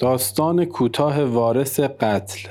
داستان کوتاه وارث قتل.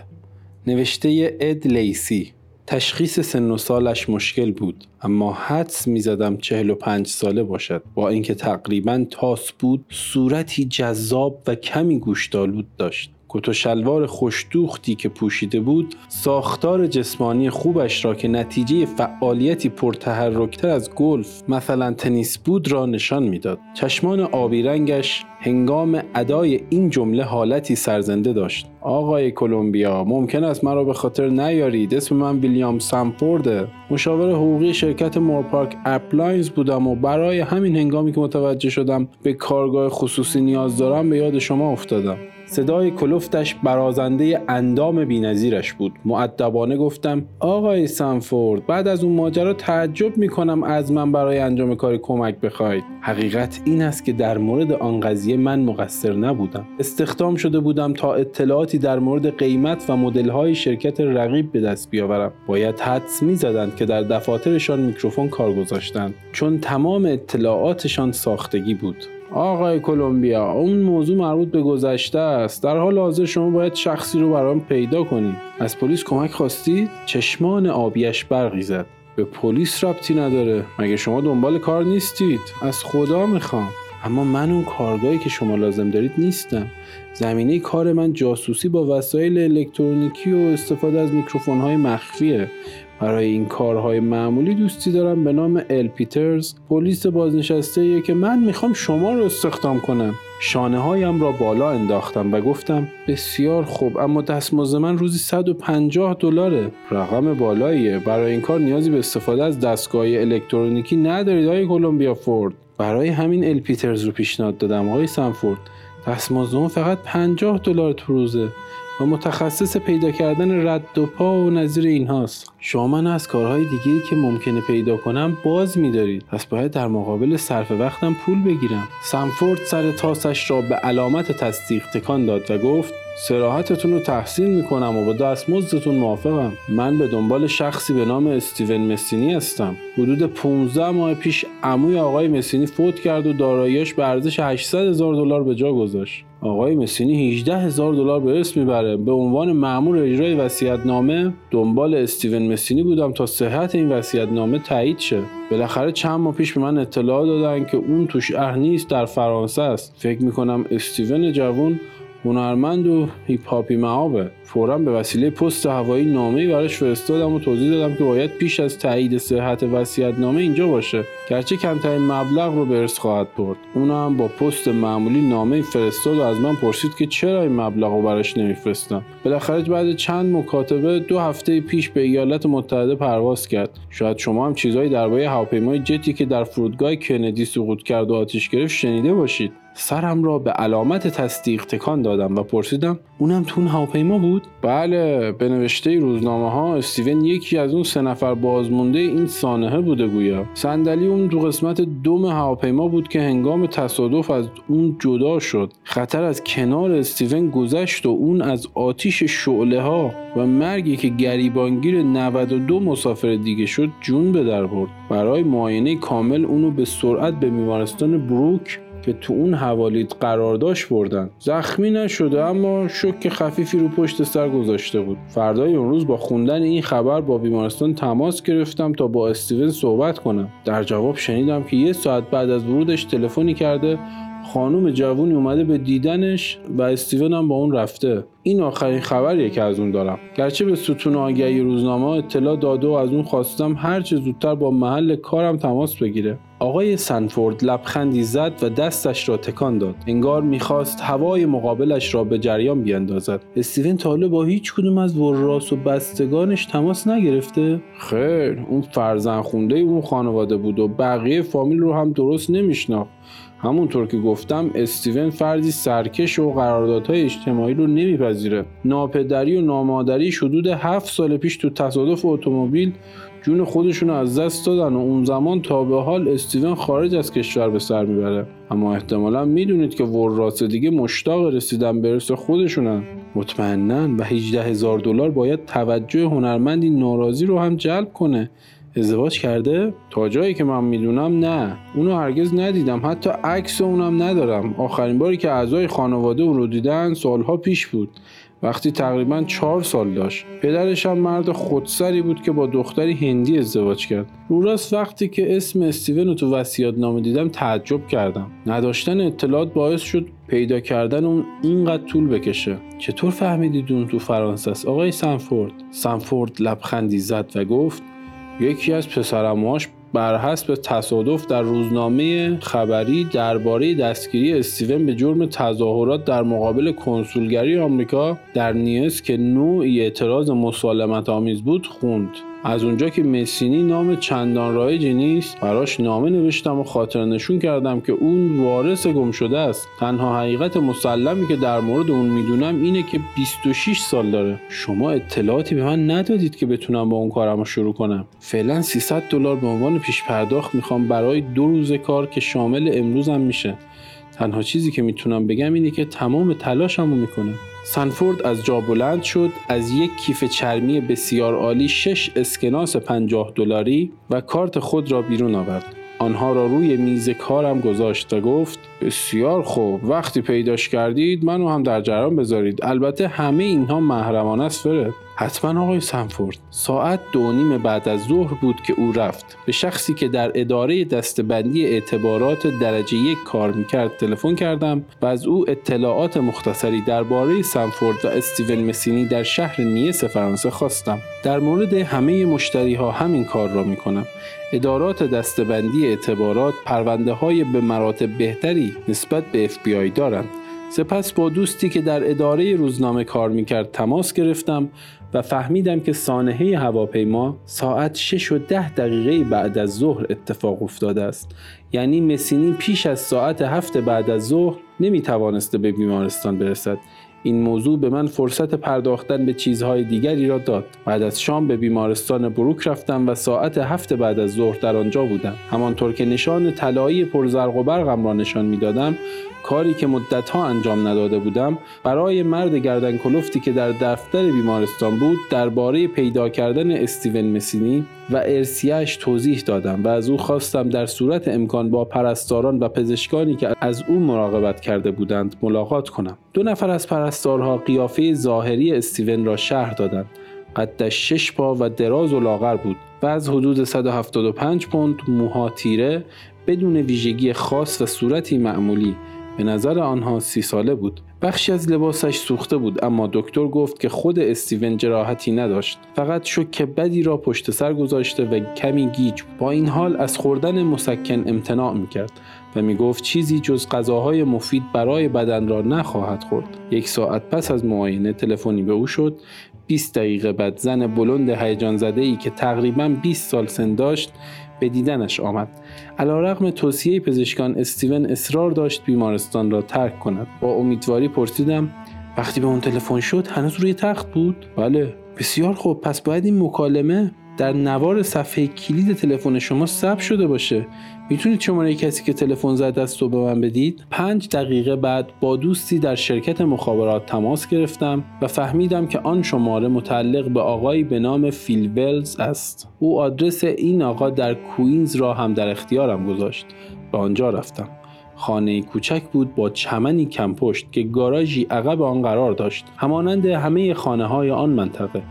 نوشته اد لیسی. تشخیص سن و سالش مشکل بود اما حدس می‌زدم چهل و پنج ساله باشد. با اینکه تقریبا تاس بود صورتی جذاب و کمی گوشتالود داشت. کت و شلوار خوشدوختی که پوشیده بود ساختار جسمانی خوبش را که نتیجه فعالیتی پرتحرکتر از گلف مثلا تنیس بود را نشان می‌داد. چشمان آبی رنگش هنگام ادای این جمله حالتی سرزنده داشت. آقای کلمبیا ممکن است مرا به خاطر نیارید؟ اسم من ویلیام سنفورده مشاور حقوقی شرکت مورپارک اپلاینز بودم و برای همین هنگامی که متوجه شدم به کارگاه خصوصی نیاز دارم به یاد شما افتادم. صدای کلفتش برازنده اندام بینظیرش بود. معدبانه گفتم آقای سانفورد بعد از اون ماجرا تعجب می‌کنم از من برای انجام کاری کمک بخواید. حقیقت این است که در مورد آن قضیه من مقصر نبودم. استخدام شده بودم تا اطلاعاتی در مورد قیمت و مدل‌های شرکت رقیب به دست بیاورم. باید حدس می‌زدند که در دفاترشان میکروفون کار گذاشتند. چون تمام اطلاعاتشان ساختگی بود. آقای کلمبیا اون موضوع مربوط به گذشته است. در حال حاضر شما باید شخصی رو برام پیدا کنید از پلیس کمک خواستی؟ چشمان آبیش برقی زد به پلیس ربطی نداره. مگه شما دنبال کار نیستید؟ از خدا می‌خوام. اما من اون کارآگاهی که شما لازم دارید نیستم. زمینه کار من جاسوسی با وسایل الکترونیکی و استفاده از میکروفون های مخفیه. برای این کارهای معمولی دوستی دارم به نام ال پیترز پلیس بازنشسته که من می‌خوام شما رو استخدام کنم. شانه هایم را بالا انداختم و گفتم بسیار خوب اما دستمزد من روزی 150 دلاره. رقم بالاییه. برای این کار نیازی به استفاده از دستگاه الکترونیکی ندارید آقای کلمبیا فورد. برای همین ال پیترز رو پیشنهاد دادم آقای سنفورد. دستمزد فقط 50 دلار تو روزه. و متخصص پیدا کردن رد و پا و نظیر اینهاست. شما من از کارهای دیگه که ممکنه پیدا کنم باز میدارید. پس باید در مقابل صرف وقتم پول بگیرم. سمفورد سر تاسش را به علامت تصدیق تکان داد و گفت سراحتتون رو تحسین می‌کنم و با دستمزدتون موافقم. من به دنبال شخصی به نام استیون مسینی هستم. حدود 15 ماه پیش عموی آقای مسینی فوت کرد و داراییاش به ارزش 800 هزار دلار به جا گذاشت. آقای مسینی 18 هزار دلار به اسم می‌بره. به عنوان مأمور اجرای وصیت‌نامه دنبال استیون مسینی بودم تا صحت این وصیت‌نامه تایید شه. بالاخره چند ماه پیش به من اطلاع دادن که اون تو شهر نیست در فرانسه است. فکر می‌کنم استیون جوون هنرمند و هیپ هاپی معابه فورا به وسیله پست هوایی نامه‌ای براش فرستادم و توضیح دادم که باید پیش از تایید صحت نامه اینجا باشه. گرچه کمترین مبلغ رو به ارث خواهد برد. اونم با پست معمولی نامه فرستاد و از من پرسید که چرا این مبلغ رو براش نمیفرستم. بالاخره بعد چند مکاتبه دو هفته پیش به ایالات متحده پرواز کرد. شاید شما هم چیزهایی درباره هواپیمای جتی که در فرودگاه کندی سقوط کرد و آتیش گرفت شنیده باشید. سرم را به علامت تصدیق تکان دادم و پرسیدم اونم تون هواپیما بود؟ بله به نوشته روزنامه ها استیون یکی از اون سه نفر بازمونده این سانحه بوده گویا. صندلی اون تو قسمت دوم هواپیما بود که هنگام تصادف از اون جدا شد. خطر از کنار استیون گذشت و اون از آتیش شعله ها و مرگی که گریبانگیر 92 مسافر دیگه شد جون به در برد. برای معاینه کامل اونو به سرعت به بیمارستان بروک که تو اون حوالید قرار داشت بردن. زخمی نشده اما شک خفیفی رو پشت سر گذاشته بود. فردای اون روز با خوندن این خبر با بیمارستان تماس گرفتم تا با استیون صحبت کنم. در جواب شنیدم که یه ساعت بعد از ورودش تلفنی کرده. خانم جوونی اومده به دیدنش و استیون هم با اون رفته. این آخرین خبریه که از اون دارم. گرچه به ستون آگهی روزنامه اطلاع داده و از اون خواستم هر چه زودتر با محل کارم تماس بگیره. آقای سنفورد لبخندی زد و دستش را تکان داد. انگار می‌خواست هوای مقابلش را به جریان بیاندازد. استیون تاله با هیچ کدوم از وراس و بستگانش تماس نگرفته؟ خیر اون فرزن خونده اون خانواده بود و بقیه فامیل رو هم درست نمیشناخت. همونطور که گفتم استیون فردی سرکش و قراردادهای اجتماعی رو نمیپذیره. ناپدری و نامادری حدود هفت سال پیش تو تصادف اتومبیل جون خودشون از دست دادن و اون زمان تا به حال استیون خارج از کشور به سر می‌بره. اما احتمالا می‌دونید که وراس دیگه مشتاق رسیدن به ارث خودشونن مطمئنا و 18 هزار دلار باید توجه هنرمندی ناراضی رو هم جلب کنه. ازدواج کرده؟ تا جایی که من می‌دونم نه. اونو هرگز ندیدم. حتی عکس اونم ندارم. آخرین باری که اعضای خانواده اون رو دیدن سالها پیش بود. وقتی تقریبا چهار سال داشت. پدرش هم مرد خودسری بود که با دختری هندی ازدواج کرد. رو راست وقتی که اسم استیون رو تو وسیعت نامه دیدم تعجب کردم. نداشتن اطلاعات باعث شد پیدا کردن اون اینقدر طول بکشه. چطور فهمیدید اون تو فرانسه است؟ آقای سنفورد. سنفورد لبخندی زد و گفت یکی از پسرماش بر حسب تصادف در روزنامه خبری درباره دستگیری استیون به جرم تظاهرات در مقابل کنسولگری آمریکا در نیس که نوعی اعتراض مسالمت آمیز بود خوند. از اونجا که مسینی نام چندان رایجی نیست براش نامه نوشتم و خاطر نشون کردم که اون وارث گم شده است. تنها حقیقت مسلمی که در مورد اون می‌دونم اینه که 26 سال داره. شما اطلاعاتی به من ندادید که بتونم با اون کارم رو شروع کنم. فعلا 300 دلار به عنوان پیش پرداخت می‌خوام برای دو روز کار که شامل امروزم میشه. تنها چیزی که می‌تونم بگم اینه که تمام تلاشمو می‌کنم. سنفورد از جا بلند شد از یک کیف چرمی بسیار عالی شش اسکناس پنجاه دلاری و کارت خود را بیرون آورد. آنها را روی میز کارم گذاشت و گفت بسیار خوب. وقتی پیداش کردید منو هم در جریان بذارید. البته همه اینها محرمانه است فرد حتما آقای سنفورد ساعت دو نیم بعد از ظهر بود که او رفت. به شخصی که در اداره دستبندی اعتبارات درجه یک کار می‌کرد تلفن کردم و از او اطلاعات مختصری درباره سنفورد و استیون مسینی در شهر نیس فرانسه خواستم. در مورد همه مشتری ها همین کار را می‌کنم. ادارات دستبندی اعتبارات پرونده های به مراتب بهتری نسبت به FBI دارند سپس با دوستی که در اداره روزنامه کار می‌کرد تماس گرفتم و فهمیدم که سانحه هواپیما ساعت 6 و 10 دقیقه بعد از ظهر اتفاق افتاده است. یعنی مسینی پیش از ساعت هفت بعد از ظهر نمی توانسته به بیمارستان برسد. این موضوع به من فرصت پرداختن به چیزهای دیگری را داد. بعد از شام به بیمارستان بروک رفتم و ساعت هفت بعد از ظهر در آنجا بودم. همانطور که نشان طلایی پرزرق و برقم را نشان می‌دادم کاری که مدتها انجام نداده بودم برای مرد گردن کلفتی که در دفتر بیمارستان بود درباره پیدا کردن استیون مسینی و ارسیهش توضیح دادم و از او خواستم در صورت امکان با پرستاران و پزشکانی که از او مراقبت کرده بودند ملاقات کنم. دو نفر از پرستارها قیافه ظاهری استیون را شهر دادند. قدش شش پا و دراز و لاغر بود و از حدود 175 پوند موها تیره بدون ویژگی خاص و صورتی معمولی به نظر آنها سی ساله بود. بخشی از لباسش سوخته بود اما دکتر گفت که خود استیون جراحتی نداشت. فقط شک بدی را پشت سر گذاشته و کمی گیج. با این حال از خوردن مسکن امتناع می‌کرد و می گفت چیزی جز غذاهای مفید برای بدن را نخواهد خورد. یک ساعت پس از معاینه تلفنی به او شد. 20 دقیقه بعد زن بلند هیجان زده ای که تقریبا 20 سال سن داشت به دیدنش آمد. رقم توصیه پزشکان استیون اصرار داشت بیمارستان را ترک کند. با امیدواری پرسیدم وقتی به اون تلفن شد هنوز روی تخت بود؟ بله بسیار خوب پس باید این مکالمه در نوار صفحه کلید تلفن شما ثبت شده باشه. می‌تونید شماره کسی که تلفن زد است رو به من بدید. پنج دقیقه بعد با دوستی در شرکت مخابرات تماس گرفتم و فهمیدم که آن شماره متعلق به آقایی به نام فیل ولز است. او آدرس این آقا در کوینز را هم در اختیارم گذاشت. به آنجا رفتم. خانه کوچک بود با چمنی کم پشت که گاراژی عقب آن قرار داشت. همانند همه خانه های آن منطقه.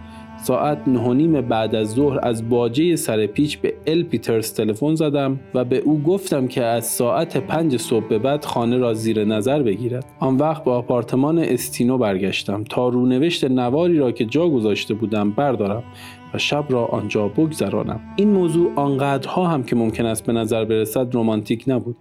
ساعت نیم بعد از ظهر از باجه سر پیچ به ال پیترز تلفن زدم و به او گفتم که از ساعت پنج صبح به بعد خانه را زیر نظر بگیرد. آن وقت به آپارتمان استینو برگشتم تا رونوشت نواری را که جا گذاشته بودم بردارم و شب را آنجا بگذرانم. این موضوع آنقدرها هم که ممکن است به نظر برسد رمانتیک نبود.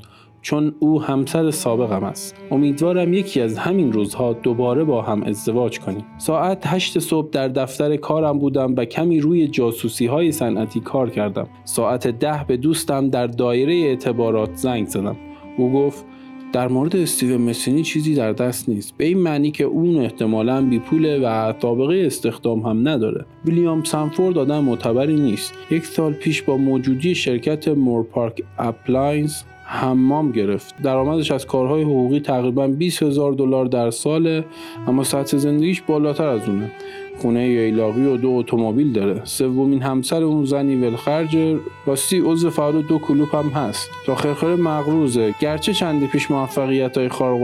چون او همسر سابقم است. امیدوارم یکی از همین روزها دوباره با هم ازدواج کنیم. ساعت هشت صبح در دفتر کارم بودم و کمی روی جاسوسی های صنعتی کار کردم. ساعت ده به دوستم در دایره اعتبارات زنگ زدم. او گفت در مورد استیو مسینی چیزی در دست نیست. به این معنی که اون احتمالا بی پوله و سابقه استخدام هم نداره. ویلیام سنفورد آدم معتبری نیست. یک سال پیش با موجودی شرکت مورپارک اپلاینز حمام گرفت. درآمدش از کارهای حقوقی تقریبا 20 هزار دلار در ساله اما سطح زندگیش بالاتر از اونه. خونه ییلاقی و دو اتومبیل داره. سومین همسر اون زنی ولخرج راستی عضو فعال دو کلوپ هم هست. تا خرخره مغروزه. گرچه چندی پیش موفقیت های خارق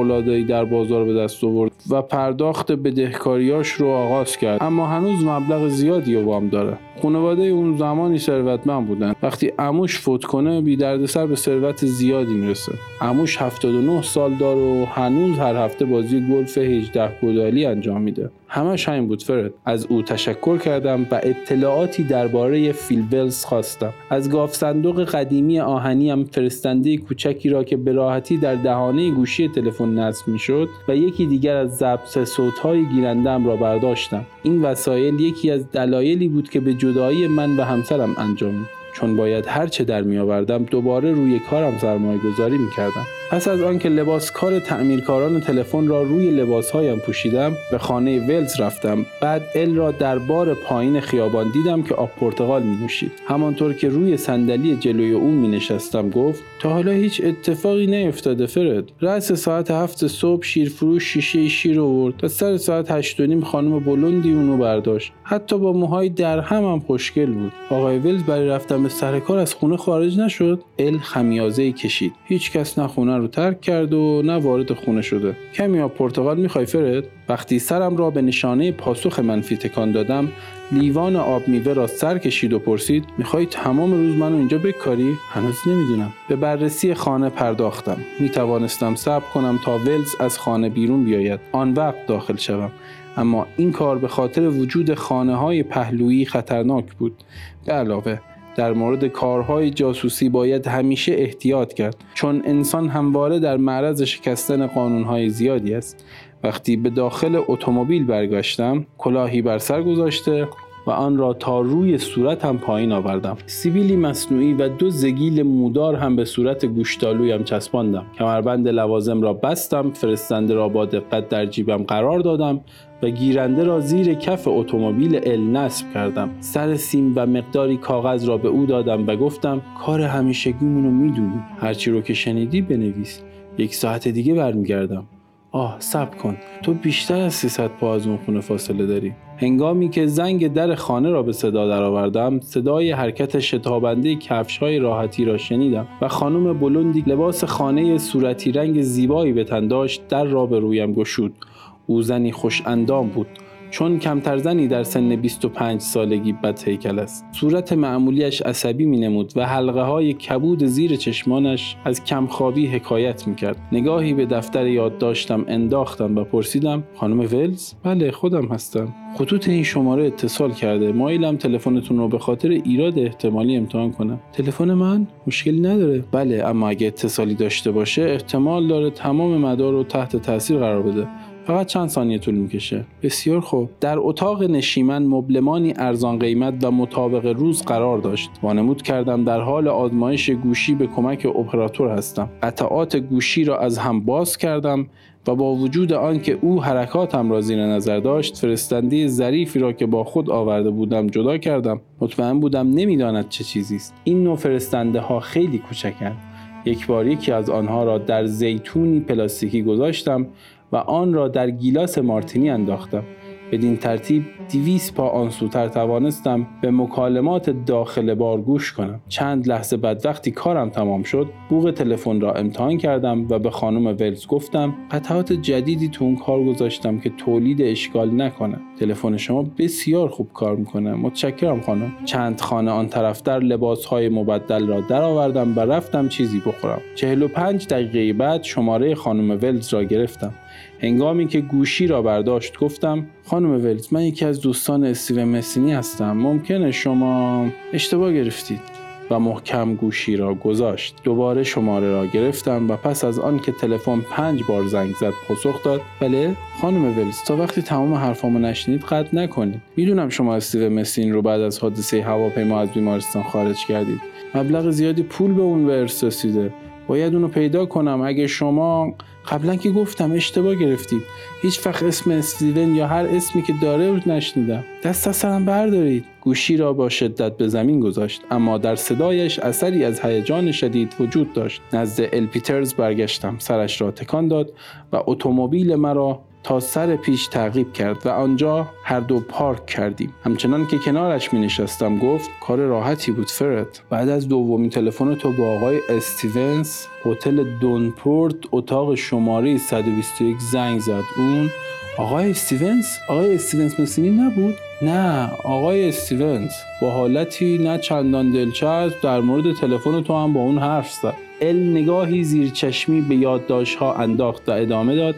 در بازار به دست آورد و پرداخت بدهکاریاش رو آغاز کرد. اما هنوز مبلغ زیادی وام داره. خانواده اون زمانی ثروتمند بودن. وقتی اموش فوت کنه بی دردسر به ثروت زیادی می‌رسه. اموش 79 سال داره و هنوز هر هفته بازی گلف 18 گودالی انجام میده. همش همین بود فرد. از او تشکر کردم و اطلاعاتی درباره فیلبلز خواستم. از گاف صندوق قدیمی آهنی هم فرستنده کوچکی را که به راحتی در دهانه گوشی تلفن نصب می‌شد و یکی دیگر از ضبط صوتهای گیرندم را برداشتم. این وسایل یکی از دلایلی بود که به جدایی من و همسرم انجام چون باید هر چه در می آوردم دوباره روی کارم سرمایه گذاری می کردم. پس از آنکه لباس کار تعمیرکاران تلفن را روی لباسهایم پوشیدم به خانه ولز رفتم. بعد ال را در بار پایین خیابان دیدم که آب پرتغال می نوشید همانطور که روی صندلی جلوی او می نشستم گفت تا حالا هیچ اتفاقی نیفتاده فرد. رأس ساعت هفت صبح شیرفروش شیشه شیر آورد. و سر ساعت هشت و نیم خانم بلندی اونو برداشت. حتی با موهای در هم هم خوشگل بود. آقای ولز برای رفتن به سر کار از خونه خارج نشد. ال خمیازه کشید. هیچ کس نه خونه رو ترک کرد و نه وارد خونه شده. کمی آب پرتغال می‌خوای فرد؟ وقتی سرم را به نشانه پاسخ منفی تکان دادم لیوان آب میوه را سر کشید و پرسید می‌خوای تمام روز منو اینجا بکاری؟ هنوز نمی‌دونم. به بررسی خانه پرداختم. می‌توانستم صبر کنم تا ولز از خانه بیرون بیاید. آن وقت داخل شوم. اما این کار به خاطر وجود خانه های پهلویی خطرناک بود. به علاوه در مورد کارهای جاسوسی باید همیشه احتیاط کرد. چون انسان همواره در معرض شکستن قانونهای زیادی است. وقتی به داخل اتومبیل برگشتم کلاهی بر سر گذاشته و آن را تا روی صورت هم پایین آوردم. سیبیلی مصنوعی و دو زگیل مودار هم به صورت گوشتالویم چسباندم. کمربند لوازم را بستم فرستنده را با دقت در جیبم قرار دادم و گیرنده را زیر کف اتومبیل ال نصب کردم. سر سیم و مقداری کاغذ را به او دادم و گفتم کار همیشگیمونو می‌دونی. هرچی رو که شنیدی بنویس. یک ساعت دیگه برمیگردم. آه سب کن. تو بیشتر از 300 پا از اون خونه فاصله داری. هنگامی که زنگ در خانه را به صدا درآوردم صدای حرکت شتابنده کفش های راحتی را شنیدم و خانم بلندی لباس خانه صورتی رنگ زیبایی به تن داشت در را به رویم گشود. او زنی خوش اندام بود. چون کمتر زنی در سن 25 سالگی بد هیکل است. صورت معمولیش عصبی می نمود و حلقه های کبود زیر چشمانش از کمخوابی حکایت می کرد نگاهی به دفتر یادداشتم انداختم و پرسیدم خانم ولز؟ بله خودم هستم. خطوط این شماره اتصال کرده. مایلم تلفنتون رو به خاطر ایراد احتمالی امتحان کنم. تلفن من؟ مشکلی نداره. بله اما اگه اتصالی داشته باشه احتمال داره تمام مدار رو تحت تاثیر قرار بده. فقط چند ثانیه طول می‌کشه. بسیار خوب. در اتاق نشیمن مبلمانی ارزان قیمت و مطابق روز قرار داشت. وانمود کردم در حال آزمایش گوشی به کمک اپراتور هستم. قطعات گوشی را از هم باز کردم و با وجود آنکه او حرکاتم را زیر نظر داشت فرستنده ظریفی را که با خود آورده بودم جدا کردم. مطمئن بودم نمی‌داند چه چیزی است. این نوع فرستنده ها خیلی کوچکند. یک بار یکی از آنها را در زیتونی پلاستیکی گذاشتم و آن را در گیلاس مارتینی انداختم. بدین ترتیب دیویس پا آنسوتر توانستم به مکالمات داخل بار گوش کنم. چند لحظه بعد وقتی کارم تمام شد بوغ تلفن را امتحان کردم و به خانم ولز گفتم قطعات جدیدی تو اون کار گذاشتم که تولید اشکال نکنه. تلفن شما بسیار خوب کار می‌کنه. متشکرم خانم. چند خانه آن طرفتر لباس های مبدل را درآوردم و رفتم چیزی بخورم. 45 دقیقه بعد شماره خانم ولز را گرفتم. هنگامی که گوشی را برداشت گفتم خانم ولز من یکی از دوستان استیو مسینی هستم. ممکنه شما اشتباه گرفتید. و محکم گوشی را گذاشت. دوباره شماره را گرفتم و پس از آن که تلفن پنج بار زنگ زد پاسخ داد. بله خانم ولز تا وقتی تمام حرفامو نشنید قطع نکنید. می‌دونم شما استیو مسین رو بعد از حادثه هواپیما از بیمارستان خارج کردید. مبلغ زیادی پول به اون ورس رسیده باید اونو پیدا کنم. اگه شما قبلا که گفتم اشتباه گرفتید هیچ وقت اسم استیون یا هر اسمی که داره رو نشنیدم. دست از سرم بردارید. گوشی را با شدت به زمین گذاشت اما در صدایش اثری از هیجان شدید وجود داشت. نزد ال پیترز برگشتم. سرش را تکان داد و اتومبیل مرا تا سر پیش تعقیب کرد و آنجا هر دو پارک کردیم. همچنان که کنارش می نشستم گفت کار راحتی بود فرد. بعد از دومین تلفن تو با آقای استیونز هتل دونپورت اتاق شماره 121 زنگ زد. اون آقای استیونز؟ آقای استیونز مسینی نبود؟ نه آقای استیونز. با حالتی نه چندان دلچسب در مورد تلفن تو هم با اون حرف زد. ال نگاهی زیر چشمی به یادداشت ها انداخت و ادامه داد.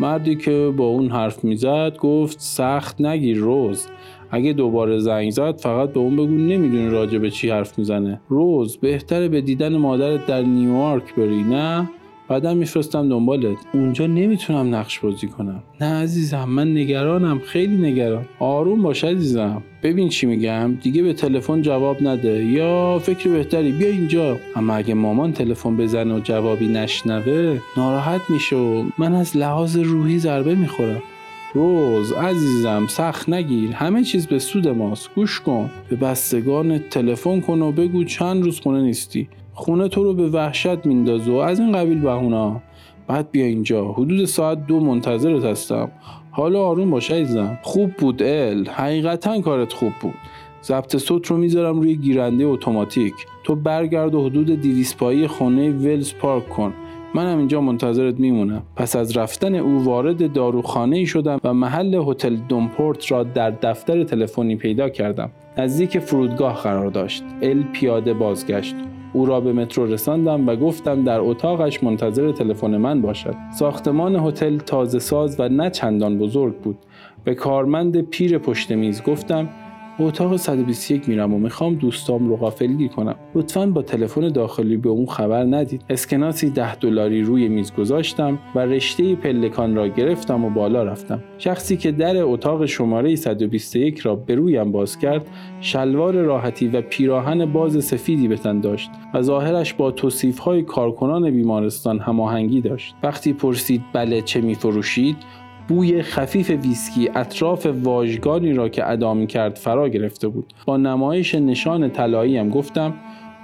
مردی که با اون حرف می‌زد گفت سخت نگیر روز. اگه دوباره زنگ زد فقط به اون بگو نمی‌دونی راجع به چی حرف می‌زنه. روز بهتره به دیدن مادرت در نیویورک بری نه؟ بعدم میفرستم دنبالت. اونجا نمی‌تونم نقش بازی کنم. نه عزیزم من نگرانم خیلی نگران. آروم باش عزیزم. ببین چی میگم دیگه به تلفن جواب نده. یا فکر بهتری بیا اینجا. اما اگه مامان تلفن بزنه و جوابی نشنوه ناراحت میشه و من از لحاظ روحی ضربه می‌خورم. روز عزیزم سخت نگیر. همه چیز به سود ماست. گوش کن. به بستگان تلفن کن و بگو چند روز خونه نیستی. خونه تو رو به وحشت میندازه و از این قبیل بهونا بعد بیا اینجا. حدود ساعت دو منتظرت هستم. حالا آروم باش عزیزم. خوب بود ال. حقیقتا کارت خوب بود. ضبط صوت رو می‌ذارم روی گیرنده اتوماتیک. تو برگرد و حدود دیویس پایی خانه ولز پارک کن. منم اینجا منتظرت میمونم. پس از رفتن او وارد داروخانه ای شدم و محل هتل دومپورت را در دفتر تلفنی پیدا کردم. نزدیک فرودگاه قرار داشت. ال پیاده بازگشت. او را به مترو رساندم و گفتم در اتاقش منتظر تلفن من باشد. ساختمان هتل تازه ساز و نه چندان بزرگ بود. به کارمند پیر پشت میز گفتم به اتاق 121 میرم و می‌خوام دوستام رو غافلگیر کنم. لطفا با تلفن داخلی به اون خبر ندید. اسکناسی ده دلاری روی میز گذاشتم و رشته پلکان را گرفتم و بالا رفتم. شخصی که در اتاق شماره 121 را به رویم باز کرد شلوار راحتی و پیراهن باز سفیدی به تن داشت و ظاهرش با های کارکنان بیمارستان هماهنگی داشت. وقتی پرسید بله چه میفروشید؟ بوی خفیف ویسکی اطراف واژگانی را که ادا کرد فرا گرفته بود. با نمایش نشان طلایی هم گفتم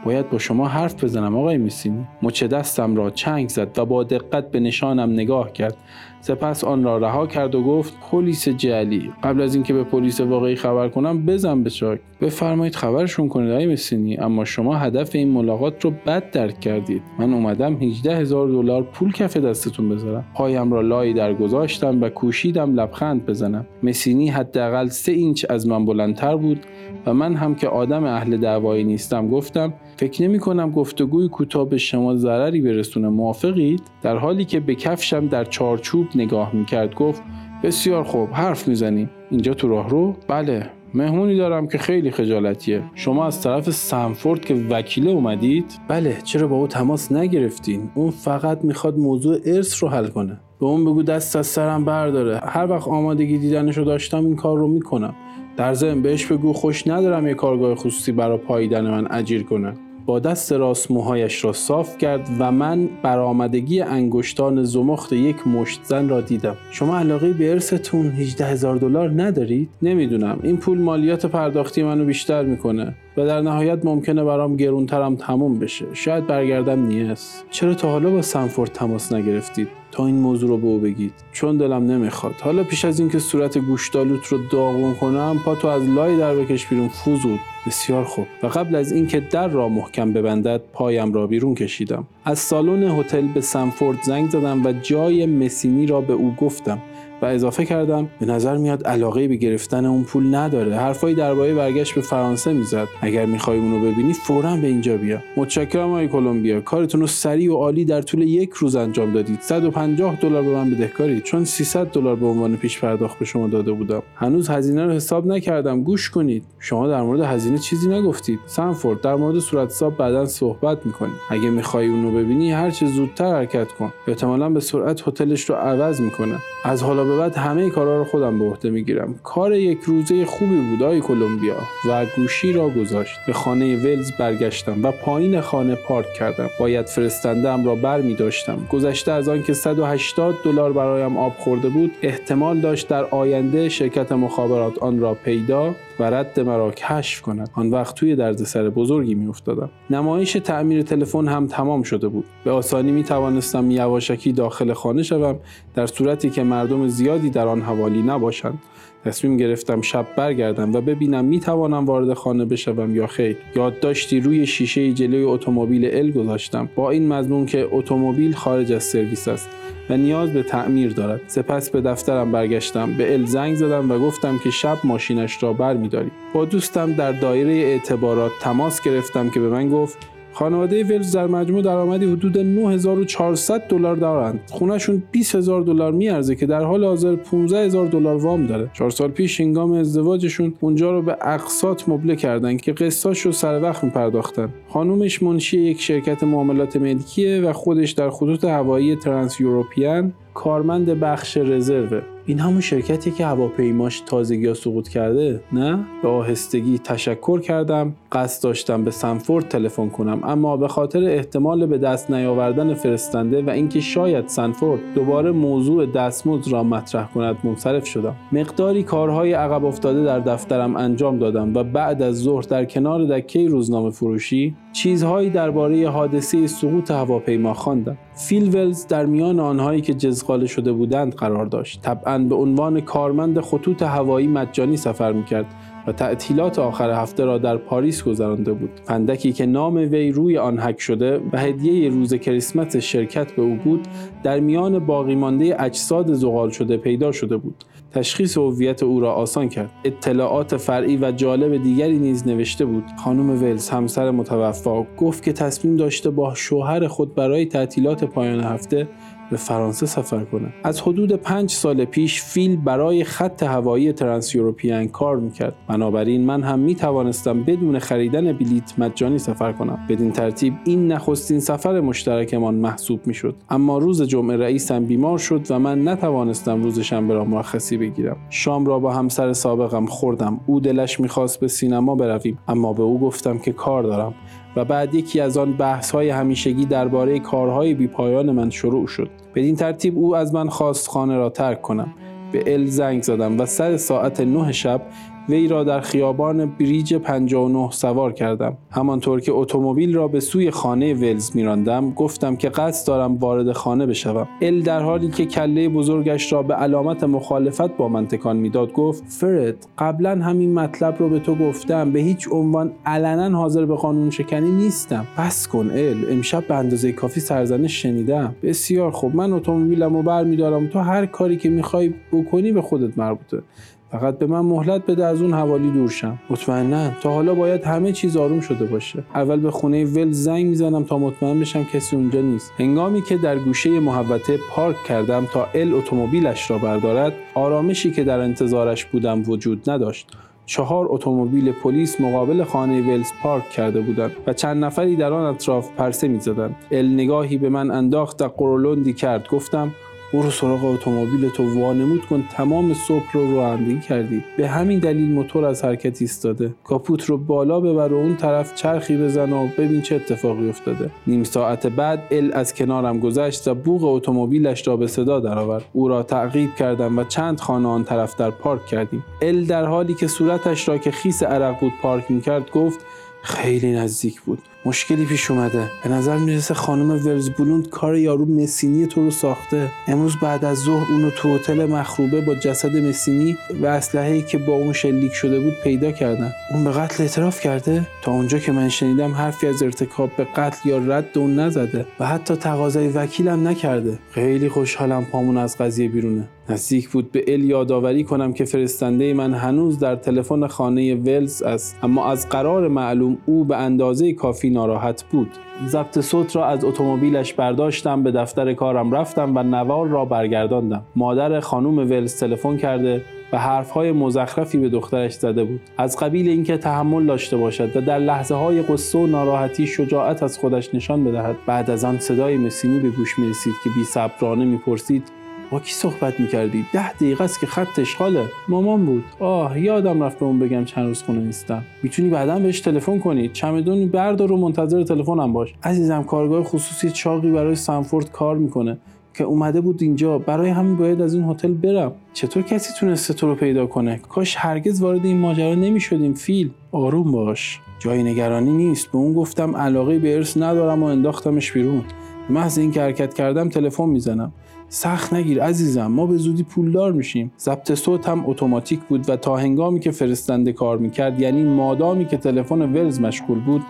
باید با شما حرف بزنم آقای میسینی. مچ دستم را چنگ زد و با دقت به نشانم نگاه کرد. سپس آن را رها کرد و گفت پلیس جلی قبل از اینکه به پلیس واقعی خبر کنم بزن به چاک. بفرمایید خبرشون کنید آقای مسینی اما شما هدف این ملاقات رو بد درک کردید. من اومدم 18 هزار دلار پول کف دستتون بذارم. پایم را لای در گذاشتم و کوشیدم لبخند بزنم. مسینی حداقل سه اینچ از من بلندتر بود و من هم که آدم اهل دعوایی نیستم گفتم فکر نمی کنم گفتگوی کوتاه به شما ضرری برسونه موافقید؟ در حالی که به کفشم در چارچوب نگاه می‌کرد گفت بسیار خوب حرف می‌زنیم اینجا تو راه رو؟ بله مهمونی دارم که خیلی خجالتیه. شما از طرف سنفورد که وکیله اومدید؟ بله چرا با او تماس نگرفتین؟ اون فقط می‌خواد موضوع ارث رو حل کنه. به اون بگو دست از سرم برداره. هر وقت آمادگی دیدنشو داشتم این کار رو می‌کنم. در ضمن بهش بگو خوش ندارم یه کارگاه خصوصی برای پاییدن من اجیر کنه. با دست راست موهایش را صاف کرد و من برآمدگی انگشتان زمخت یک مشت زن را دیدم. شما علاقه به ارثتون 18 هزار دلار ندارید؟ نمی‌دونم. این پول مالیات پرداختی منو بیشتر می‌کنه و در نهایت ممکنه برام گرونترم تموم بشه. شاید برگردم نیست چرا تا حالا با سنفورد تماس نگرفتید؟ تا این موضوع رو به او بگید. چون دلم نمی‌خواد. حالا پیش از اینکه صورت گوشتالوت رو داغون کنم پا تو از لای در بکش بیرون فوزود. بسیار خوب. و قبل از اینکه در را محکم ببندد پایم را بیرون کشیدم. از سالن هتل به سنفورد زنگ زدم و جای مسینی را به او گفتم. و اضافه کردم به نظر میاد علاقه به گرفتن اون پول نداره. حرفایی درباره برگشت به فرانسه می‌زد. اگر می‌خوای اونو ببینی فورا به اینجا بیا. متشکرم آقای کلمبیا. کارتون رو سریع و عالی در طول یک روز انجام دادید. 150 دلار به من بدهکاری چون 300 دلار به عنوان پیش پرداخت به شما داده بودم. هنوز هزینه رو حساب نکردم. گوش کنید. شما در مورد هزینه چیزی نگفتید. سنفورد در مورد صورت حساب بعدا صحبت می‌کنیم. اگه می‌خوای اونو ببینی هر چه زودتر حرکت کن. احتمالا به سرعت هتلش رو عوض می‌کنه. از حالا به بعد همه کارا رو خودم به عهده می‌گیرم. کار یک روزه خوبی بود آی کلمبیا و گوشی را گذاشت. به خانه ولز برگشتم و پایین خانه پارک کردم. باید فرستندم را بر می داشتم. گذشته از آنکه 180 دلار برایم آب خورده بود احتمال داشت در آینده شرکت مخابرات آن را پیدا و رد مرا کشف کند. آن وقت توی دردسر بزرگی میافتادم. نمایش تعمیر تلفن هم تمام شده بود. به آسانی می توانستم یواشکی داخل خانه شوم در صورتی که مردم زیادی در آن حوالی نباشند. تصمیم گرفتم شب برگردم و ببینم می توانم وارد خانه بشوم یا خیر. یادداشتی روی شیشه جلوی اتومبیل ال گذاشتم. با این مضمون که اتومبیل خارج از سرویس است. و نیاز به تعمیر دارد. سپس به دفترم برگشتم به ال زنگ زدم و گفتم که شب ماشینش را برمیداری با دوستم در دایره اعتبارات تماس گرفتم که به من گفت خانواده ولز در مجموع درآمدی حدود 9400 دلار دارند. خونهشون 20000 دلار میارزه که در حال حاضر 15000 دلار وام داره. چهار سال پیش هنگام ازدواجشون اونجا رو به اقساط مبله کردن که قسطاش رو سر وقت میپرداختن. خانومش منشی یک شرکت معاملات ملکیه و خودش در خطوط هوایی ترانس یوروپیان کارمند بخش رزرو این همون شرکتی که هواپیماش تازگی سقوط کرده نه؟ به آهستگی تشکر کردم قصد داشتم به سنفورد تلفن کنم اما به خاطر احتمال به دست نیاوردن فرستنده و اینکه شاید سنفورد دوباره موضوع دستمزد را مطرح کند منصرف شدم. مقداری کارهای عقب افتاده در دفترم انجام دادم و بعد از ظهر در کنار دکه روزنامه فروشی چیزهایی درباره حادثه سقوط هواپیما خواندم. فیل ولز در میان آنهایی که جزغاله شده بودند قرار داشت. طبعا به عنوان کارمند خطوط هوایی مجانی سفر می‌کرد و تعطیلات آخر هفته را در پاریس گذرانده بود. فندکی که نام وی روی آن حک شده و هدیه روز کریسمس شرکت به او بود در میان باقی مانده اجساد زغال شده پیدا شده بود. تشخیص هویت او را آسان کرد. اطلاعات فرعی و جالب دیگری نیز نوشته بود. خانم ولز همسر متوفا گفت که تصمیم داشته با شوهر خود برای تعطیلات پایان هفته به فرانسه سفر کنه. از حدود پنج سال پیش فیل برای خط هوایی ترانس یوروپیان کار می‌کرد. بنابراین من هم می توانستم بدون خریدن بلیت مجانی سفر کنم. بدین ترتیب این نخستین سفر مشترکمان محسوب می‌شد. اما روز جمعه رئیسم بیمار شد و من نتوانستم روز شنبه را مرخصی بگیرم. شام را با همسر سابقم خوردم. او دلش می‌خواست به سینما برویم اما به او گفتم که کار دارم. و بعد یکی از آن بحث های همیشگی درباره کارهای بیپایان من شروع شد. بدین ترتیب او از من خواست خانه را ترک کنم. به ال زنگ زدم و سر ساعت نه شب وی را در خیابان بریج 59 سوار کردم. همانطور که اتومبیل را به سوی خانه ولز میراندم گفتم که قصد دارم وارد خانه بشوم. ال در حالی که کله بزرگش را به علامت مخالفت با من تکان می‌داد گفت فرد قبلا همین مطلب رو به تو گفتم. به هیچ عنوان علنا حاضر به قانون شکنی نیستم. بس کن ال امشب به اندازه کافی سرزنش شنیدم. بسیار خوب من اتومبیلم رو برمیدارم. تو هر کاری که می‌خوای بکنی به خودت مربوطه. فقط به من مهلت بده از اون حوالی دور شم. مطمئنا. تا حالا باید همه چیز آروم شده باشه. اول به خونه ول زنگ می‌زنم تا مطمئن بشم کسی اونجا نیست. هنگامی که در گوشه محوطه پارک کردم تا ال اتومبیلش را بردارد آرامشی که در انتظارش بودم وجود نداشت. چهار اتومبیل پلیس مقابل خانه ولز پارک کرده بودند و چند نفری در آن اطراف پرسه می‌زدند. ال نگاهی به من انداخت و قرولندی کرد. گفتم برو سراغ اتومبیل تو وانمود کن تمام صبح رو رانندگی کردی. به همین دلیل موتور از حرکت ایستاده. کاپوت رو بالا ببر و اون طرف چرخی بزن و ببین چه اتفاقی افتاده. نیم ساعت بعد ال از کنارم گذشت و بوغ اتومبیلش را به صدا درآورد. او را تعقیب کردم و چند خانه آن طرف در پارک کردیم. ال در حالی که صورتش را که خیس عرق بود پارک می‌کرد گفت خیلی نزدیک بود. مشکلی پیش اومده. به نظر می‌رسه خانم ولز بلوند کار یارو مسینی تو رو ساخته. امروز بعد از ظهر اونو تو هتل مخروبه با جسد مسینی و اسلحه‌ای که با اون شلیک شده بود پیدا کردن. اون به قتل اعتراف کرده؟ تا اونجا که من شنیدم حرفی از ارتکاب به قتل یا رد اون نزده و حتی تقاضای وکیلم نکرده. خیلی خوشحالم پامون از قضیه بیرونه. نزدیک بود به ال یادآوری کنم که فرستنده من هنوز در تلفن خانه ولز است. اما از قرار معلوم او به اندازه کافی ناراحت بود. ضبط صوت را از اتومبیلش برداشتم به دفتر کارم رفتم و نوار را برگرداندم. مادر خانوم ولز تلفن کرده و حرفهای مزخرفی به دخترش زده بود. از قبیل اینکه تحمل داشته باشد و در لحظه های قصه و ناراحتی شجاعت از خودش نشان بدهد. بعد از آن صدای مسینی به گوش می رسید که بی صبرانه می‌پرسید با کی صحبت می‌کردی؟ ده دقیقه است که خط اشغاله مامان بود. آه یادم رفت به اون بگم چند روز خونه نیستم. می‌تونی بعدا بهش تلفن کنی. چمدونی بردار و منتظر تلفنم باش. عزیزم کارگاه خصوصی چاقی برای سنفورد کار می‌کنه. که اومده بود اینجا برای همین باید از این هتل برم. چطور کسی تونسته تو رو پیدا کنه؟ کاش هرگز وارد این ماجرا نمی‌شدیم فیل. آروم باش. جای نگرانی نیست. به اون گفتم علاقه به ارث ندارم و انداختمش بیرون. محض اینکه حرکت کردم تلفن می‌زنم. سخت نگیر عزیزم ما به زودی پولدار میشیم. ضبط صوت هم اتوماتیک بود و تا هنگامی که فرستنده کار می‌کرد یعنی مادامی که تلفن ولز مشغول بود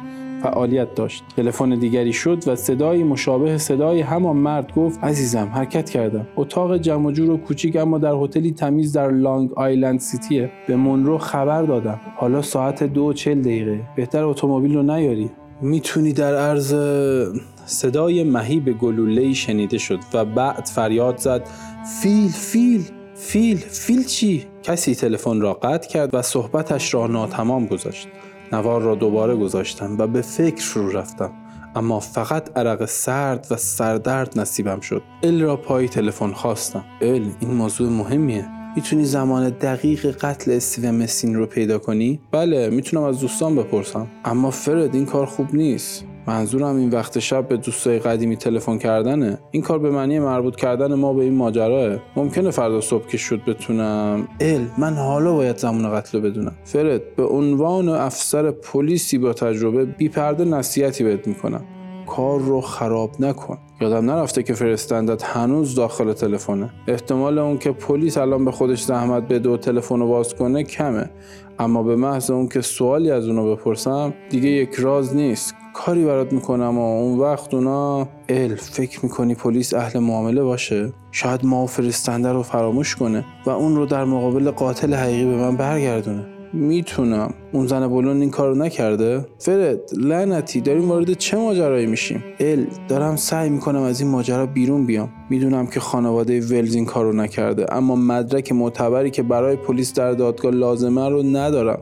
فعالیت داشت. تلفن دیگری شد و صدای مشابه صدای همان مرد گفت عزیزم حرکت کردم. اتاق جمع جور و کوچیک اما در هتلی تمیز در لانگ آیلند سیتیه. به مونرو خبر دادم. حالا ساعت دو و چل دقیقه. بهتر اتومبیل رو نیاری. می‌تونی در عرض صدای مهیب گلوله‌ای شنیده شد و بعد فریاد زد فیل فیل فیل فیل چی؟ کسی تلفن را قطع کرد و صحبتش را ناتمام گذاشت. نوار را دوباره گذاشتم و به فکر فرو رفتم. اما فقط عرق سرد و سردرد نصیبم شد. ال را پای تلفن خواستم. ال این موضوع مهمیه. می‌تونی زمان دقیق قتل استیون مسین رو پیدا کنی؟ بله می‌تونم از دوستان بپرسم. اما فرد این کار خوب نیست. منظورم این وقت شب به دوستای قدیمی تلفن کردنه. این کار به معنی مربوط کردن ما به این ماجراه ممکنه فردا صبح که شد بتونم. ال من حالا باید زمان قتل بدونم. فرد به عنوان افسر پلیسی با تجربه بی پرده نصیحتی بهت می‌کنم. کار رو خراب نکن. یادم نرفته که فرستندت هنوز داخل تلفنه. احتمال اون که پلیس الان به خودش زحمت بده و تلفن رو باز کنه کمه. اما به محض اون که سوالی از اونو بپرسم دیگه یک راز نیست. کاری برات می‌کنم و اون وقت اونا ال فکر می‌کنی پلیس اهل معامله باشه؟ شاید ما فرستنده رو فراموش کنه و اون رو در مقابل قاتل حقیقی به من برگردونه. می‌تونم. اون زن بلون این کارو نکرده؟ فرد لعنتی داریم وارد چه ماجرایی میشیم؟ ال دارم سعی می‌کنم از این ماجرا بیرون بیام. می‌دونم که خانواده ولز این کارو نکرده اما مدرک معتبری که برای پلیس در دادگاه لازمه رو ندارم.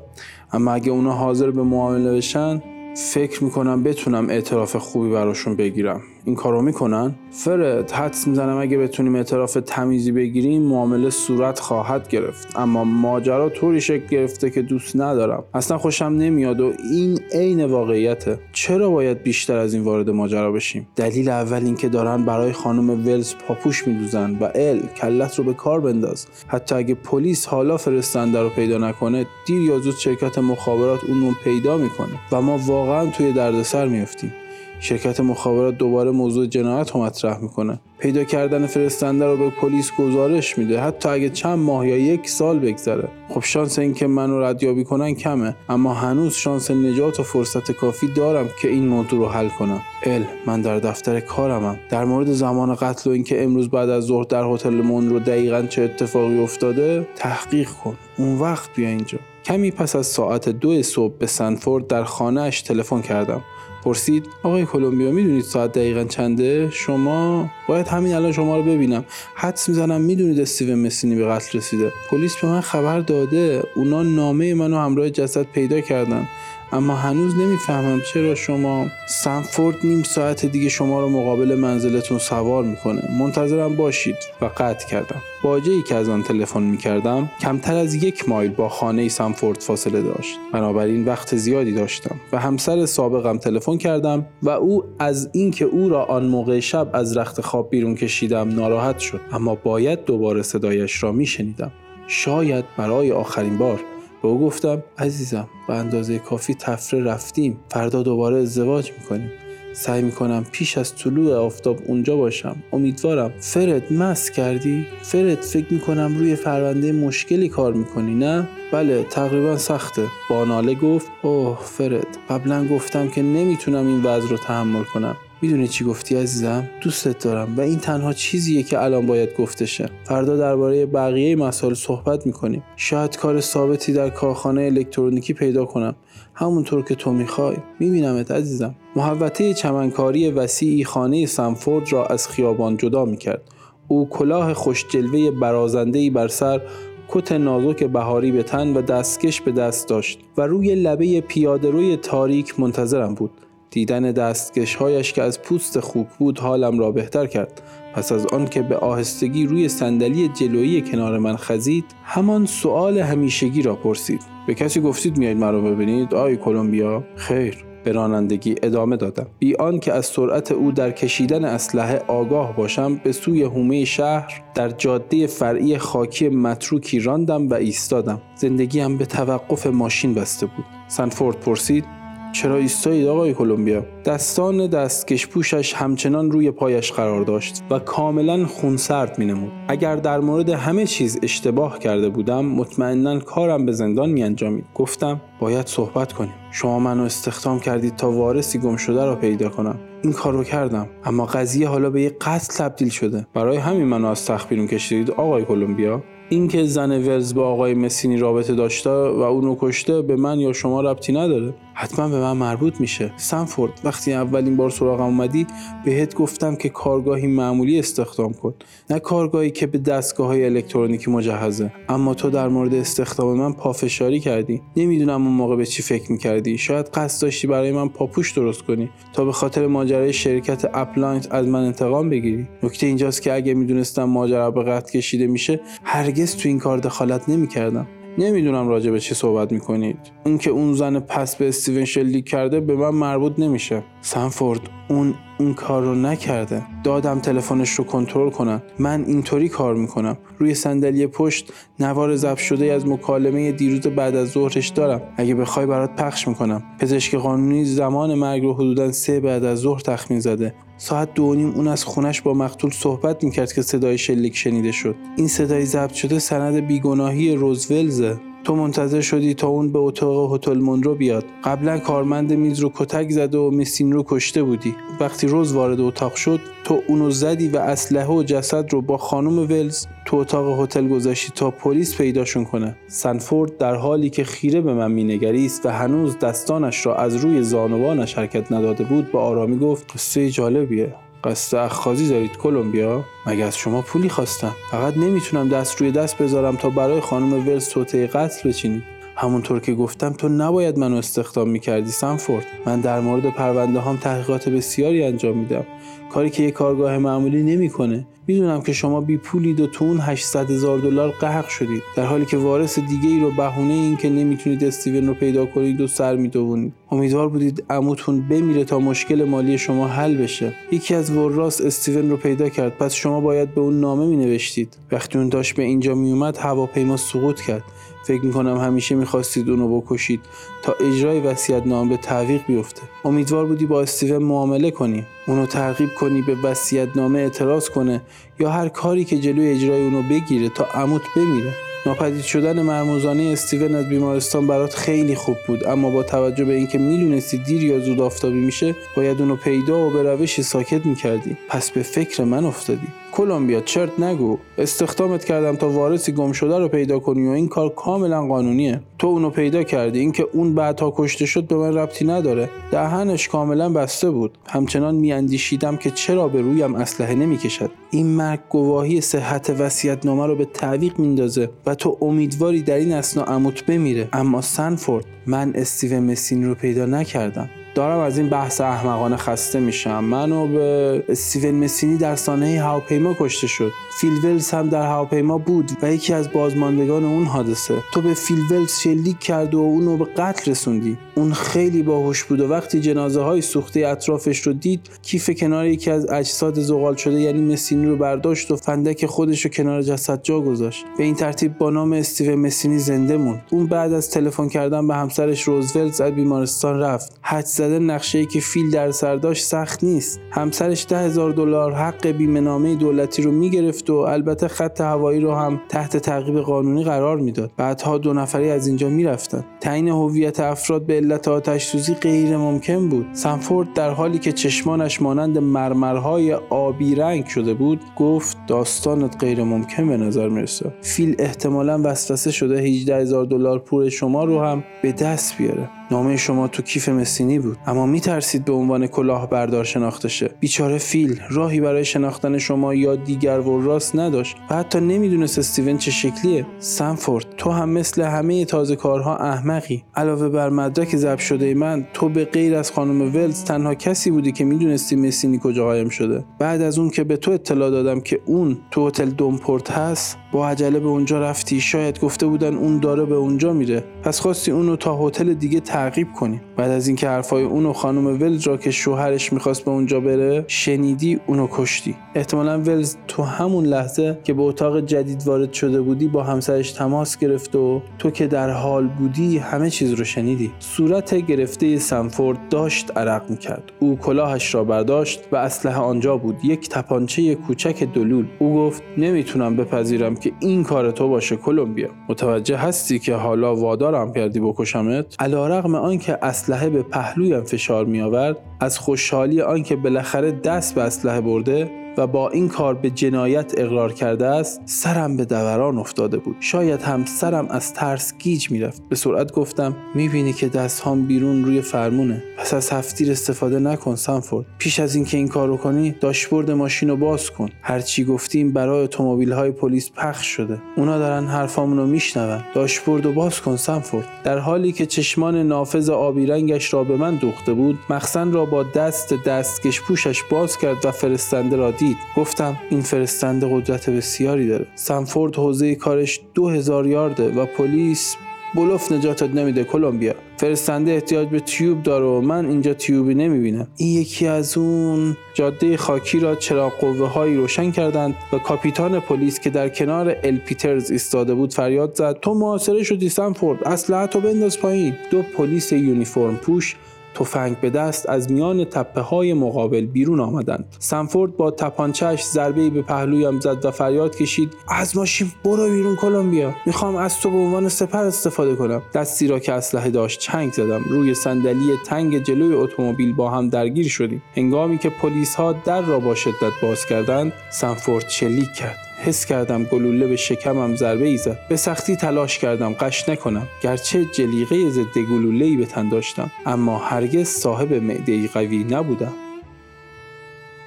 اما اگه اونا حاضر به معامله بشن فکر می‌کنم بتونم اعتراف خوبی براشون بگیرم. این کارو می‌کنن؟ فرد حدس می‌زنم اگه بتونیم اعتراف تمیزی بگیریم معامله صورت خواهد گرفت. اما ماجرا طوری شکل گرفته که دوست ندارم. اصلا خوشم نمیاد و این عین واقعیته. چرا باید بیشتر از این وارد ماجرا بشیم؟ دلیل اول اینکه دارن برای خانم ولز پاپوش میدوزن و ال کلت رو به کار بنداز. حتی اگه پلیس حالا فرستنده رو پیدا نکنه دیر یا زود شرکت مخابرات اون رو پیدا می‌کنه و ما واقعا توی دردسر میفتیم شرکت مخابرات دوباره موضوع جنایت رو مطرح می‌کنه. پیدا کردن فرستنده رو به پلیس گزارش میده. حتی اگه چند ماه یا یک سال بگذره. خب شانس اینکه منو ردیابی کنن کمه. اما هنوز شانس نجات و فرصت کافی دارم که این موضوع رو حل کنم. ال من در دفتر کارمم. در مورد زمان قتل و اینکه امروز بعد از ظهر در هتل رو دقیقا چه اتفاقی افتاده تحقیق کن. اون وقت بیا اینجا. کمی پس از ساعت دو صبح به سنفورد در خانهاش تلفن کردم. پرسید آقای کلمبیا می‌دونید ساعت دقیقا چنده؟ شما باید همین الان شما رو ببینم. حدس می‌زنم می‌دونید استیون مسینی به قتل رسیده. پلیس به من خبر داده اونا نامه منو همراه جسد پیدا کردن. اما هنوز نمی‌فهمم چرا شما سنفورد نیم ساعت دیگه شما رو مقابل منزلتون سوار می‌کنه. منتظرم باشید و قطع کردم. باجه ای که از آن تلفن می‌کردم کمتر از یک مایل با خانه سنفورد فاصله داشت. بنابراین وقت زیادی داشتم و همسر سابقم تلفن کردم و او از اینکه او را آن موقع شب از رخت خواب بیرون کشیدم ناراحت شد. اما باید دوباره صدایش را میشنیدم. شاید برای آخرین بار. به او گفتم عزیزم به اندازه کافی تفره رفتیم فردا دوباره ازدواج می‌کنیم. سعی می‌کنم پیش از طلوع آفتاب اونجا باشم. امیدوارم. فرد مس کردی؟ فرد فکر می‌کنم روی فرونده مشکلی کار می‌کنی نه؟ بله تقریبا سخته. با ناله گفت اوه فرد قبلا گفتم که نمی‌تونم این وضع رو تحمل کنم. می‌دونی چی گفتی عزیزم؟ دوستت دارم و این تنها چیزیه که الان باید گفتشه. فردا درباره بقیه مسائل صحبت می‌کنیم. شاید کار ثابتی در کارخانه الکترونیکی پیدا کنم. همونطور که تو می‌خوای. میبینمت عزیزم. محوطه چمنکاری وسیعی خانه سنفورد را از خیابان جدا می‌کرد. او کلاه خوشجلوه برازندهای بر سر کت نازک بهاری به تن و دستکش به دست داشت و روی لبه پیاده روی تاریک منتظرم بود. دیدن دستکشهایش که از پوست خوک بود حالم را بهتر کرد. پس از آن که به آهستگی روی صندلی جلویی کنار من خزید همان سؤال همیشگی را پرسید. به کسی گفتید میاید مرا ببینید؟ آی کلمبیا خیر به رانندگی ادامه دادم. بی که از سرعت او در کشیدن اسلحه آگاه باشم به سوی حومه شهر در جاده فرعی خاکی متروکی راندم و ایستادم. زندگیم به توقف ماشین بسته بود. سنفورد پرسید چرا ایستایید آقای کلمبیا؟ دستان دستکش پوشش همچنان روی پایش قرار داشت و کاملا خونسرد می نمود. اگر در مورد همه چیز اشتباه کرده بودم مطمئنا کارم به زندان می انجامید. گفتم باید صحبت کنیم. شما منو استخدام کردید تا وارثی گم شده را پیدا کنم. این کار رو کردم. اما قضیه حالا به یک قتل تبدیل شده. برای همین منو از تخت بیرون کشیدید آقای کلمبیا. اینکه زن ولز با آقای مسینی رابطه داشته و اونو کشته به من یا شما ربطی نداره. حتما به من مربوط میشه. سنفورد وقتی اولین بار سراغم اومدی بهت گفتم که کارآگاهی معمولی استخدام کن. نه کارآگاهی که به دستگاه های الکترونیکی مجهزه. اما تو در مورد استخدام من پافشاری کردی. نمی‌دونم اون موقع به چی فکر می‌کردی. شاید قصد داشتی برای من پاپوش درست کنی. تا به خاطر ماجرای شرکت اپلاینت از من انتقام بگیری. نکته اینجاست که اگه می‌دونستم ماجرا به قتل کشیده میشه هرگز تو این کار دخالت نمی‌کردم. نمی‌دونم راجع به چی صحبت می‌کنید. اینکه اون زن پست به استیون شلیک کرده به من مربوط نمیشه. سنفورد اون اون کار رو نکرده. دادم تلفنش رو کنترل کنم. من اینطوری کار می‌کنم. روی صندلی پشت نوار ضبط شده از مکالمه دیروز بعد از ظهرش دارم. اگه بخوای برات پخش می‌کنم. پزشک قانونی زمان مرگ رو حدودا سه بعد از ظهر تخمین زده. ساعت دو نیم اون از خونش با مقتول صحبت می‌کرد که صدای شلیک شنیده شد. این صدای ضبط شده سند بیگناهی روزولزه. تو منتظر شدی تا اون به اتاق هتل مونرو بیاد. قبلا کارمند میز رو کتک زده و میسین رو کشته بودی. وقتی روز وارد اتاق شد تو اونو زدی و اسلحه و جسد رو با خانم ولز تو اتاق هتل گذاشتی تا پلیس پیداشون کنه. سنفورد در حالی که خیره به من مینگریست و هنوز دستانش را از روی زانوانش حرکت نداده بود با آرامی گفت قصه جالبیه. قصد اخخازی دارید کلمبیا؟ مگه از شما پولی خواستم؟ فقط نمی‌تونم دست روی دست بذارم تا برای خانم ولز توطعه قتل بچینید همونطور که گفتم تو نباید منو استخدام می‌کردی سنفورد من در مورد پرونده هم تحقیقات بسیاری انجام میدم. کاری که یک کارگاه معمولی نمی‌کنه. می‌دونم که شما بی پولید و تو اون 800 هزار دلار قهق شدید. در حالی که وارث دیگه ای رو بهونه این که نمی‌تونید استیون رو پیدا کنید و سر می‌دونید امیدوار بودید عموتون بمیره تا مشکل مالی شما حل بشه. یکی از وراس استیون رو پیدا کرد. پس شما باید به اون نامه می نوشتید وقتی اون داشت به اینجا میومد هواپیما سقوط کرد. فکر می‌کنم همیشه می‌خواستید اونو بکشید تا اجرای وصیت نامه به تعویق بیفته. امیدوار بودی با استیون معامله کنی. اونو ترغیب کنی به وصیت نامه اعتراض کنه یا هر کاری که جلوی اجرای اونو بگیره تا عموت بمیره. ناپدید شدن مرموزانه استیون از بیمارستان برات خیلی خوب بود. اما با توجه به اینکه می‌دونستی دیر یا زود آفتابی میشه باید اونو پیدا و به روشی ساکت می‌کردی. پس به فکر من افتادی. کلمبیا چرت نگو. استخدامت کردم تا وارثی گم شده رو پیدا کنی و این کار کاملا قانونیه. تو اونو پیدا کردی. اینکه اون بعدها کشته شد به من ربطی نداره. دهنش کاملا بسته بود. همچنان میاندیشیدم که چرا به رویم اسلحه نمی‌کشد. این مرگ گواهی صحت وصیت‌نامه رو به تعویق میندازه و تو امیدواری در این اسنا عموت بمیره. اما سنفورد من استیون مسین رو پیدا نکردم. دارم از این بحث احمقانه خسته میشم. منو به استیون مسینی در سانحه هواپیما کشته شد. فیل ولز هم در هواپیما بود و یکی از بازماندگان اون حادثه. تو به فیل ولز شلیک کرد و اونو به قتل رسوندی. اون خیلی باهوش بود و وقتی جنازه های سوخته اطرافش رو دید کیف کنار یکی از اجساد زغال شده یعنی مسینی رو برداشت و فندک خودش رو کنار جسد جا گذاشت. به این ترتیب با نام استیون مسینی زنده موند. اون بعد از تلفن کردن به همسرش روزولت از بیمارستان رفت. حد زده نقشه که فیل در سر داشت سخت نیست. همسرش ده هزار دلار حق بیمه دولتی رو می‌گرفت و البته خط هوایی رو هم تحت تعقیب قانونی قرار می‌داد. بعدها دو نفری از اینجا می‌رفتند تعیین هویت افراد به علت آتش سوزی غیر ممکن بود. سنفورد در حالی که چشمانش مانند مرمرهای آبی رنگ شده بود گفت داستانت غیر ممکن به نظر می‌رسه. فیل احتمالا وسوسه شده 18 هزار دلار پول شما رو هم به دست بیاره. نامه شما تو کیف مسینی بود. اما میترسید به عنوان کلاهبردار شناخته شه. بیچاره فیل راهی برای شناختن شما یا دیگر و راست نداشت و حتی نمی‌دونست استیون چه شکلیه. سنفورد تو هم مثل همه تازه کارها احمقی. علاوه بر مدرک ضبط شده من تو به غیر از خانم ولز تنها کسی بودی که می‌دونستی مسینی کجا قایم شده. بعد از اون که به تو اطلاع دادم که اون تو هتل دومپورت هست با عجله به اونجا رفتی شاید گفته بودن اون داره به اونجا میره. پس خواستی اونو تا هتل دیگه تعقیب کنیم بعد از اینکه حرفای اون و خانم ولز را که شوهرش می‌خواست به اونجا بره شنیدی اونو کشتی. احتمالا ولز تو همون لحظه که به اتاق جدید وارد شده بودی با همسرش تماس گرفت و تو که در حال بودی همه چیز رو شنیدی. صورت گرفته سنفورد داشت عرق می‌کرد. او کلاهش را برداشت و اسلحه آنجا بود. یک تپانچه کوچک دلول. او گفت نمی‌تونم بپذیرم که این کار تو باشه کلمبیا. متوجه هستی که حالا وادارم کردی بکشمت؟ علیرغم آنکه اسلحه به پهلویم فشار میآورد از خوشحالی آنکه بالاخره دست به اسلحه برده و با این کار به جنایت اقرار کرده است سرم به دوران افتاده بود. شاید هم سرم از ترس گیج می‌رفت. به سرعت گفتم می‌بینی که دستهام بیرون روی فرمونه. پس از هفتیر استفاده نکن سنفورد. پیش از اینکه این کار رو کنی داشبورد ماشین رو باز کن. هرچی گفتیم برای اتومبیل های پلیس پخش شده. اونا دارن حرفامون رو میشنون. داشبورد رو باز کن سنفورد. در حالی که چشمان نافذ آبی رنگش را به من دوخته بود مخزن را با دست دستکش پوشش باز کرد و فرستنده را گفتم این فرستنده قدرت بسیاری داره. سنفورد حوزه کارش دو هزار یارده و پلیس بلوف نجاتت نمیده کلمبیا. فرستنده احتیاج به تیوب داره و من اینجا تیوبی نمی‌بینم. این یکی از اون جاده خاکی را چراغ قوه هایی روشن کردند و کاپیتان پلیس که در کنار ال پیترز ایستاده بود فریاد زد. تو محاصره شدی سنفورد اسلحه تو بنداز پایین. دو پلیس یونیفرم پوش تفنگ به دست از میان تپه های مقابل بیرون آمدند. سنفورد با تپانچهش ضربه به پهلویم زد و فریاد کشید از ماشین برو بیرون کلمبیا. می‌خوام از تو به عنوان سپر استفاده کنم. دستی را که اسلحه داشت چنگ زدم. روی صندلی تنگ جلوی اتومبیل با هم درگیر شدیم. هنگامی که پلیس ها در را با شدت باز کردند سنفورد شلیک کرد. حس کردم گلوله به شکمم ضربه ای زد. به سختی تلاش کردم غش نکنم. گرچه جلیقه ضد گلوله ای به تن داشتم اما هرگز صاحب معده قوی نبودم.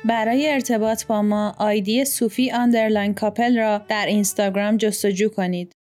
برای ارتباط با ما آیدی صوفی underline couple را در اینستاگرام جستجو کنید.